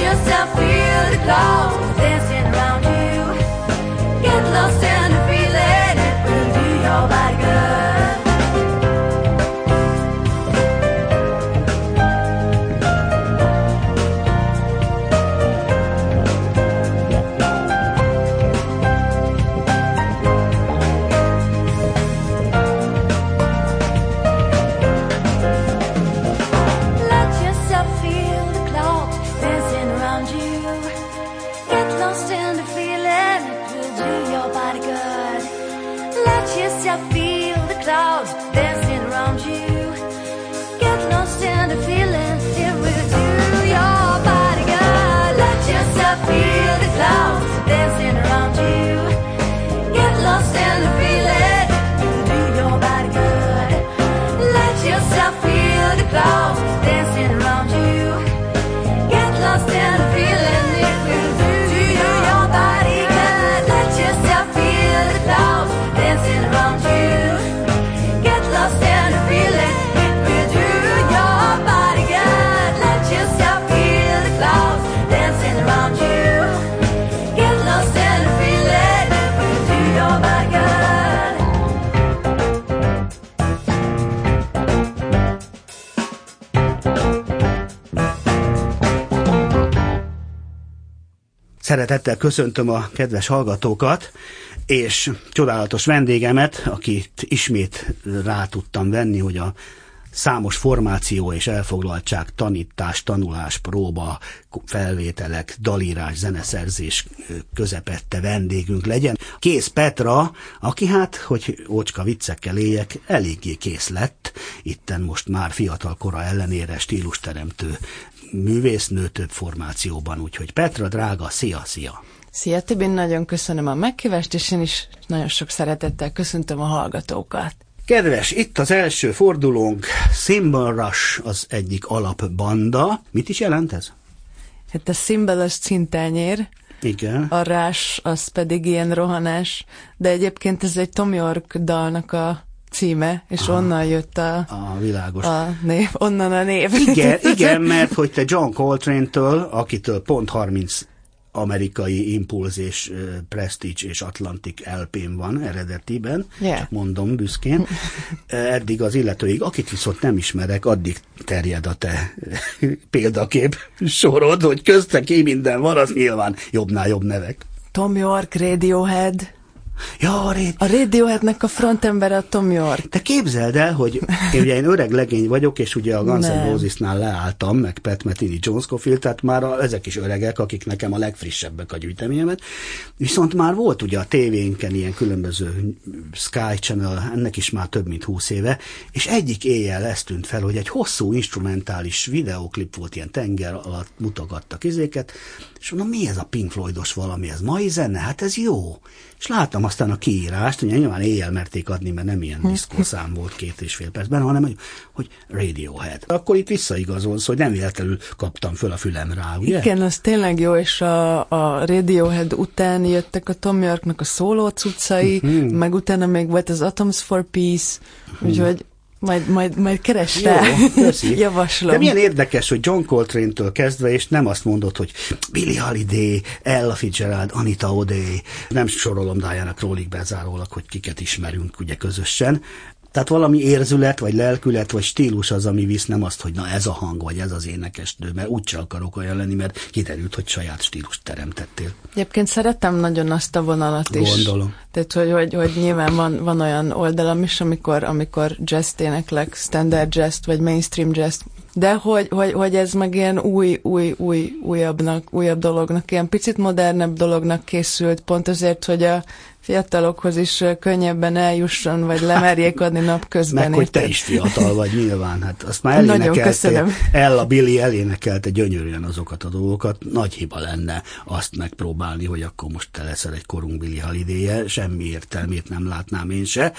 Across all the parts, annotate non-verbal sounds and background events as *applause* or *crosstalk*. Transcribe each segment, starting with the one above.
yourself feel the clouds Szeretettel köszöntöm a kedves hallgatókat, és csodálatos vendégemet, akit ismét rá tudtam venni, hogy a számos formáció és elfoglaltság, tanítás, tanulás, próba, felvételek, dalírás, zeneszerzés közepette vendégünk legyen. Kész Petra, aki hát, hogy ócska viccekkel éljek, eléggé kész lett, itten most már fiatal kora ellenére stílusteremtő művésznő több formációban, úgyhogy Petra, drága, szia, szia! Szia Tibi, nagyon köszönöm a meghívást, és én is nagyon sok szeretettel köszöntöm a hallgatókat. Kedves, itt az első fordulónk, Symbol Rush az egyik alapbanda. Mit is jelent ez? Hát a Symbol az cintányér, Igen. a rás az pedig ilyen rohanás, de egyébként ez egy Tom York dalnak a címe, és onnan jött a, A világos. a név, onnan a név. Igen, igen, mert hogy te John Coltrane-től, akitől pont 30 amerikai Impulz és uh, Prestige és Atlantic LP-n van eredetiben, Yeah. csak mondom büszkén, *laughs* eddig az illetőig, akit viszont nem ismerek, addig terjed a te példakép sorod, hogy közte ki minden van, az nyilván jobbnál jobb nevek. Tom York, Radiohead. Ja, Rét, A Radioheadnek a frontember a Tom York. Te képzeld el, hogy én ugye én öreg legény vagyok, és ugye a Guns N'. Rosesnál leálltam, meg Pat Metheny, John Scofield, tehát már a, ezek is öregek, akik nekem a legfrissebbek a gyűjteményemet. Viszont már volt ugye a tévénken ilyen különböző Sky Channel, ennek is már több mint húsz éve, és egyik éjjel ez tűnt fel, hogy egy hosszú instrumentális videóklip volt, ilyen tenger alatt mutogattak izéket, és mondom, mi ez a Pink Floydos valami, ez mai zene? Hát ez jó. És láttam aztán a kiírást, ugye nyilván éjjel merték adni, mert nem ilyen diszkószám volt két és fél percben, hanem hogy, hogy Radiohead. Akkor itt visszaigazolsz, hogy nem véletlenül kaptam föl a fülem rá, ugye? Igen, az tényleg jó, és a, a Radiohead után jöttek a Tom Yorknak a szóló cuccai, Mhm. meg utána még volt az Atoms for Peace, úgyhogy majd, majd, majd keresd rá. *laughs* Javaslom. De milyen érdekes, hogy John Coltrane-től kezdve, és nem azt mondod, hogy Billie Holiday, Ella Fitzgerald, Anita O'Day, nem sorolom Diana Crowley bezárólag, hogy kiket ismerünk ugye közösen. Tehát valami érzület, vagy lelkület, vagy stílus az, ami visz, nem azt, hogy na ez a hang, vagy ez az énekesnő, mert úgyse akarok olyan lenni, mert kiderült, hogy saját stílust teremtettél. Egyébként szeretem nagyon azt a vonalat is. Gondolom. Tehát, hogy, hogy, hogy nyilván van, van olyan oldalam is, amikor, amikor jazz éneklek, standard jazz vagy mainstream jazz, de hogy, hogy, hogy ez meg ilyen új, új, új, újabbnak, újabb dolognak, ilyen picit modernebb dolognak készült, pont azért, hogy a fiatalokhoz is könnyebben eljusson, vagy lemerjék adni napközben. Meg, hogy te is fiatal vagy nyilván, hát azt már elénekelte, Ella Billy elénekelte gyönyörűen azokat a dolgokat, nagy hiba lenne azt megpróbálni, hogy akkor most te leszel egy korunk Billy Halidéje, semmi értelmét nem látnám én se.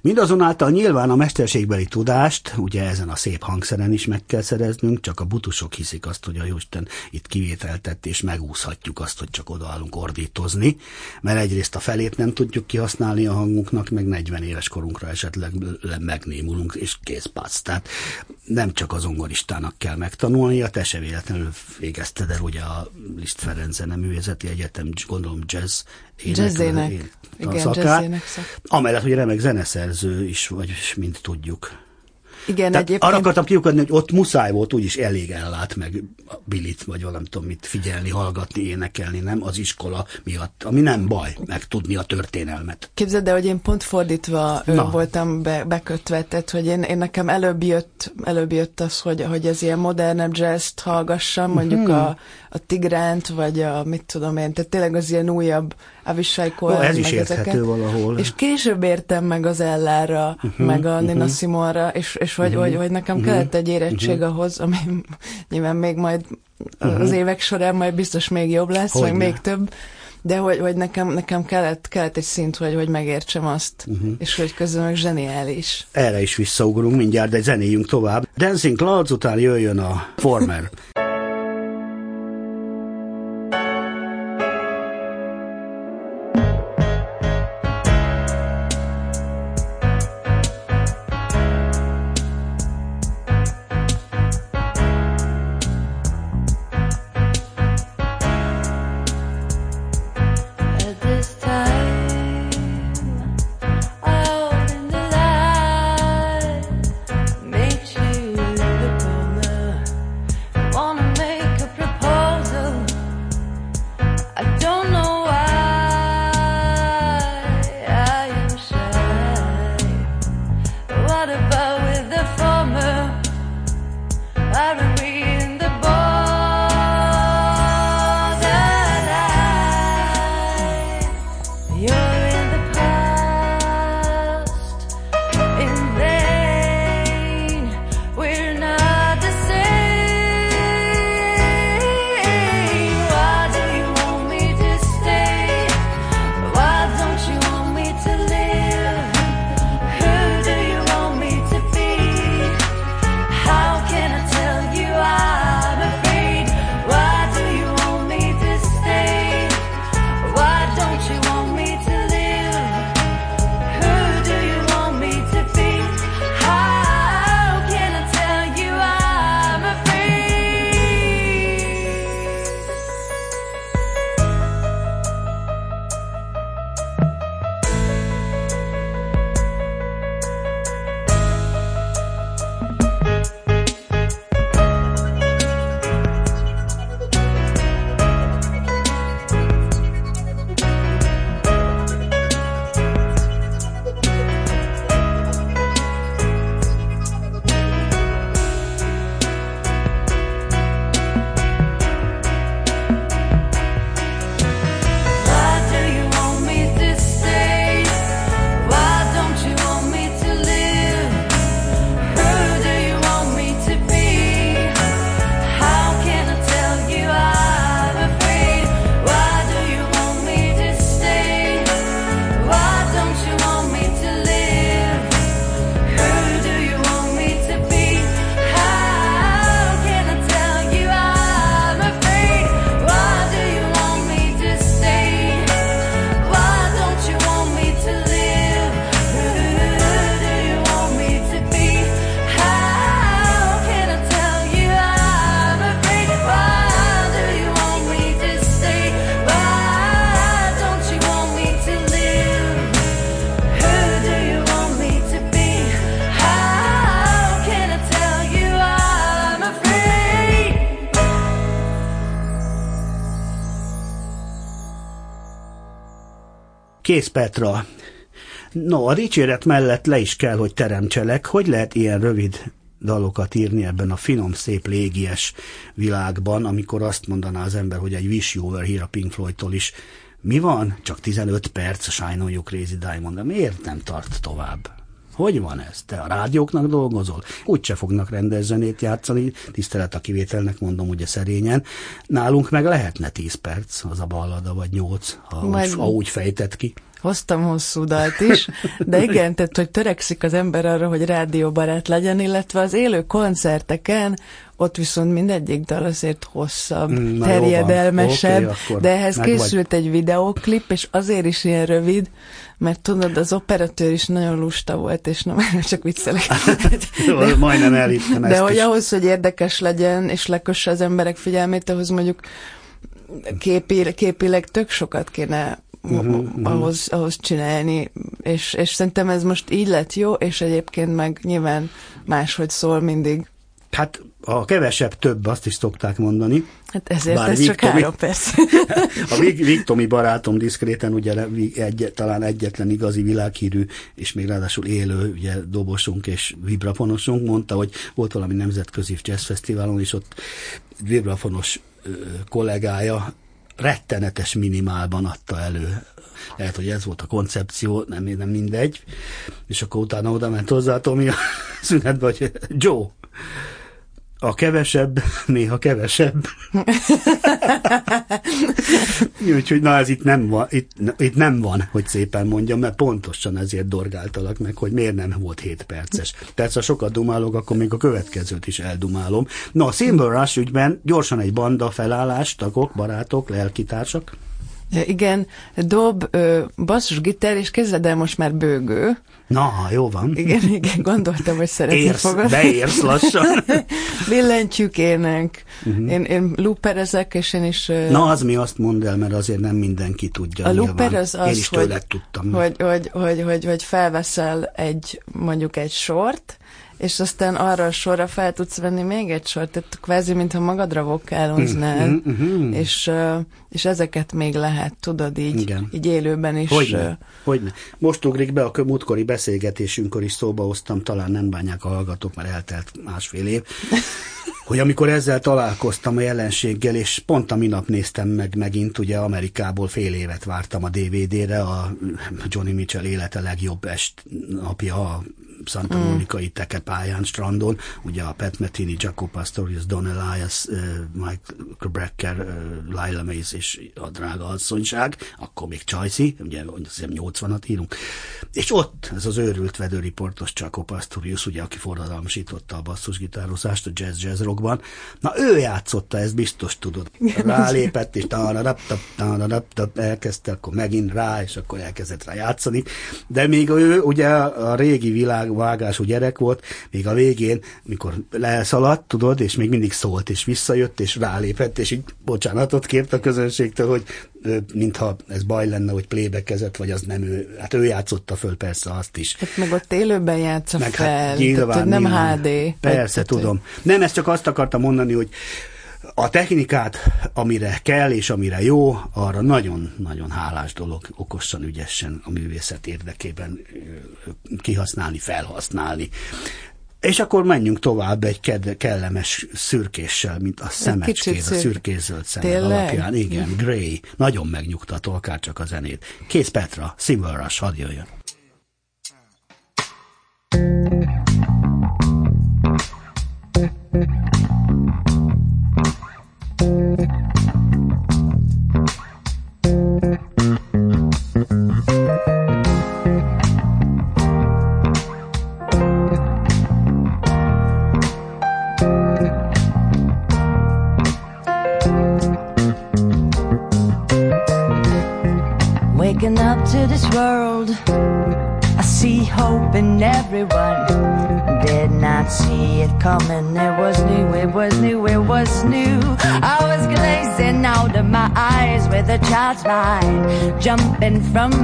Mindazonáltal nyilván a mesterségbeli tudást, ugye ezen a szép hangszeren is meg kell szereznünk, csak a butusok hiszik azt, hogy a Jóisten itt kivételtett, és megúszhatjuk azt, hogy csak odaállunk ordítozni, mert egyrészt a felét nem tudjuk kihasználni a hangunknak, meg 40 éves korunkra esetleg megnémulunk, és kész pász. Tehát nem csak az zongoristának kell megtanulnia, te se véletlenül végezted el ugye a Liszt Ferenc Zeneművészeti Egyetem, gondolom jazz ének, ének. Igen, szakát, amellett, hogy remek zeneszerző is vagy, mint tudjuk. Igen, Tehát egyébként... arra akartam kiukadni, hogy ott muszáj volt úgyis elég ellát meg a bilit, vagy valamit tudom mit figyelni, hallgatni, énekelni, nem az iskola miatt, ami nem baj, meg tudni a történelmet. Képzeld, de hogy én pont fordítva Na. voltam be, bekötve, tehát hogy én, én nekem előbb jött, előbb jött az, hogy, hogy ez ilyen modernebb jazz hallgassam, mondjuk hmm. a, a Tigránt, vagy a mit tudom én, tehát tényleg az ilyen újabb Cohen, no, ez is érthető ezeket. valahol. És később értem meg az Ellára, uh-huh, meg a Nina uh-huh. Simonra, és, és hogy, uh-huh. hogy, hogy nekem uh-huh. kellett egy érettség uh-huh. ahhoz, ami *laughs* nyilván még majd uh-huh. az évek során majd biztos még jobb lesz, hogy meg még több, de hogy, hogy nekem, nekem kellett, kellett egy szint, hogy, hogy megértsem azt, uh-huh. és hogy közben meg zseniális. Erre is visszaugrunk mindjárt, de zenéjünk tovább. Dancing Clouds után jöjjön a Former. Kész Petra. No, a dicséret mellett le is kell, hogy teremtselek. Hogy lehet ilyen rövid dalokat írni ebben a finom, szép, légies világban, amikor azt mondaná az ember, hogy egy Wish You Were Here a Pink Floyd-tól is mi van? Csak 15 perc a Shine on You Crazy Diamond, de miért nem tart tovább? Hogy van ez? Te a rádióknak dolgozol? Úgyse fognak rendezzenét játszani, tisztelet a kivételnek mondom ugye szerényen. Nálunk meg lehetne 10 perc, az a ballada, vagy 8, ha, Majd... úgy, ha úgy fejtett ki hoztam hosszú dalt is, de igen, tehát hogy törekszik az ember arra, hogy rádióbarát legyen, illetve az élő koncerteken ott viszont mindegyik dal azért hosszabb, mm, Na terjedelmesebb, okay, de ehhez készült vagy. egy videóklip, és azért is ilyen rövid, mert tudod, az operatőr is nagyon lusta volt, és nem, *laughs* csak viccelek. *laughs* de, Majdnem elhittem De hogy is. ahhoz, hogy érdekes legyen, és lekösse az emberek figyelmét, ahhoz mondjuk képi, képileg tök sokat kéne uh-huh, ahhoz, ahhoz csinálni, és, és szerintem ez most így lett jó, és egyébként meg nyilván máshogy szól mindig. Hát a kevesebb több, azt is szokták mondani. Hát ezért Bár ez Vig csak Tomi, három perc. *laughs* a Vig, Vig Tomi barátom diszkréten, ugye egy, talán egyetlen igazi világhírű, és még ráadásul élő ugye, dobosunk és vibrafonosunk, mondta, hogy volt valami nemzetközi jazzfesztiválon, és ott vibrafonos kollégája rettenetes minimálban adta elő. Lehet, hogy ez volt a koncepció, nem, nem mindegy. És akkor utána oda ment hozzá Tomi a *laughs* szünetbe, hogy Joe, a kevesebb, néha kevesebb. *laughs* Úgyhogy na ez itt nem, van, itt, itt nem van, hogy szépen mondjam, mert pontosan ezért dorgáltalak meg, hogy miért nem volt 7 perces. Persze, ha sokat dumálok, akkor még a következőt is eldumálom. Na, a Symbol Rush ügyben gyorsan egy banda felállás, tagok, barátok, lelkitársak. Igen, dob, basszusgitár, és kezded el most már bőgő. Na, jó van. Igen, igen, gondoltam, hogy szeretni érsz, fogod. Beérsz lassan. *laughs* Billentyűk ének. Uh-huh. Én, én looperezek, és én is... Na, az mi azt mondd el, mert azért nem mindenki tudja. A looper az az, én is hogy, tudtam. Hogy, hogy, hogy, hogy, hogy felveszel egy, mondjuk egy sort, és aztán arra a sorra fel tudsz venni még egy sort, tehát kvázi, mintha magadra vokálozznál, mm, mm, mm, és, és ezeket még lehet, tudod, így, Igen. így élőben is. Hogyne, hogyne. Most ugrik be a múltkori beszélgetésünkkor is szóba hoztam, talán nem bánják a hallgatók, mert eltelt másfél év, *laughs* hogy amikor ezzel találkoztam a jelenséggel, és pont a minap néztem meg megint, ugye Amerikából fél évet vártam a DVD-re, a Johnny Mitchell élete legjobb est napja, a Santa. Monica-i tekepályán, strandon, ugye a Pat Metheny, Jaco Pastorius, Don Elias, uh, Mike Brecker, uh, Lila Mays és a drága asszonyság, akkor még Csajci, ugye azt hiszem 80-at írunk, és ott ez az őrült vedőriportos Jaco Pastorius, ugye, aki forradalmasította a basszusgitározást a jazz-jazz rockban, na ő játszotta, ezt biztos tudod. Rálépett, és elkezdte, akkor megint rá, és akkor elkezdett rá játszani, de még ő ugye a régi világ vágású gyerek volt, még a végén, mikor leszaladt, tudod, és még mindig szólt, és visszajött, és rálépett, és így bocsánatot kért a közönségtől, hogy mintha ez baj lenne, hogy plébe kezett, vagy az nem ő. Hát ő játszotta föl persze azt is. Hát meg ott élőben játsza meg hát fel, hát nyilván, tehát, nem nyilván. HD. Persze, tudom. Nem, ezt csak azt akartam mondani, hogy a technikát, amire kell és amire jó, arra nagyon-nagyon hálás dolog okosan, ügyesen a művészet érdekében kihasználni, felhasználni. És akkor menjünk tovább egy ked- kellemes szürkéssel, mint a szemecskét, a szürkészöld szemed alapján. Igen, Grey. Nagyon megnyugtató, akár csak a zenét. Kész Petra, Silver Rush, hadd jöjjön.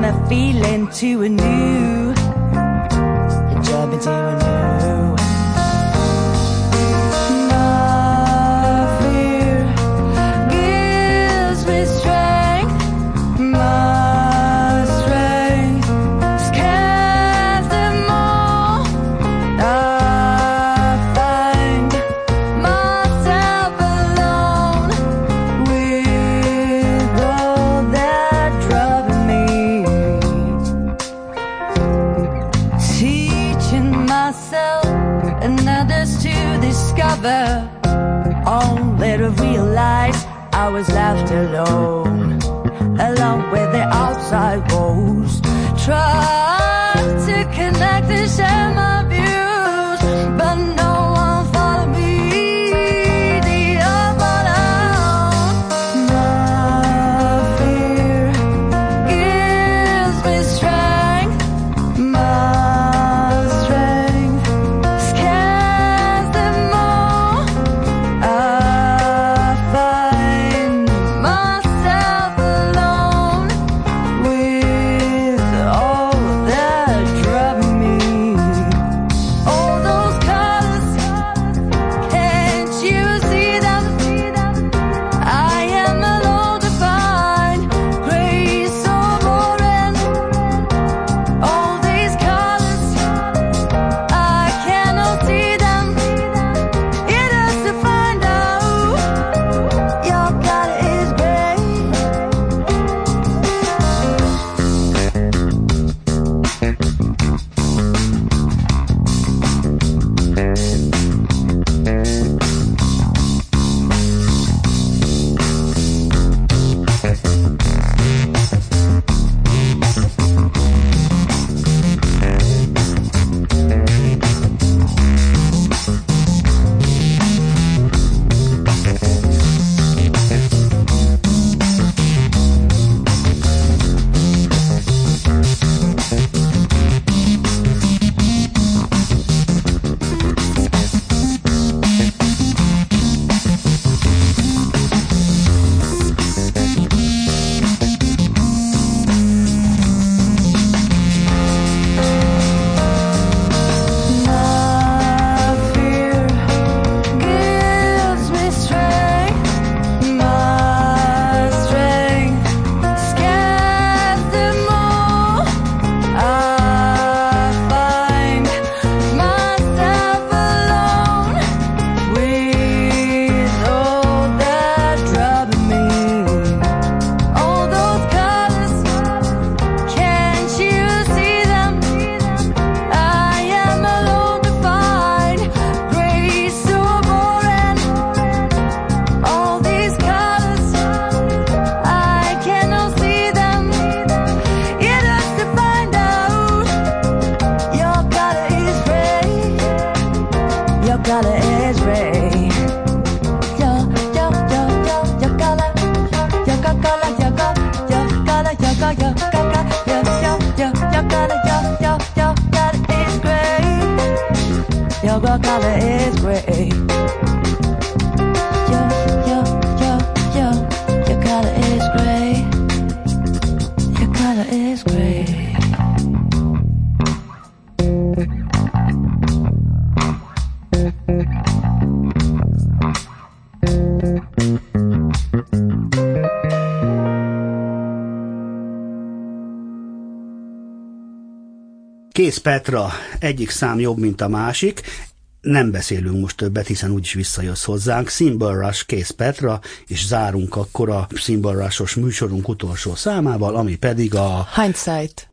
That feeling to a new, into a new. Kész Petra egyik szám jobb, mint a másik. Nem beszélünk most többet, hiszen úgyis visszajössz hozzánk. Symbol Rush, Kész Petra, és zárunk akkor a Symbol Rush-os műsorunk utolsó számával, ami pedig a... Hindsight.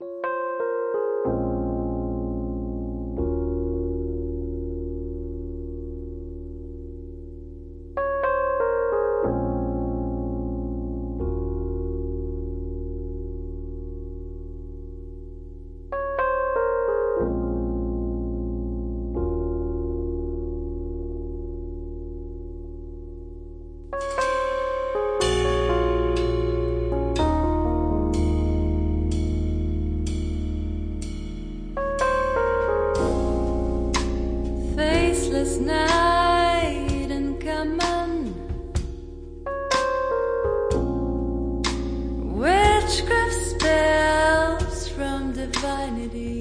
vanity.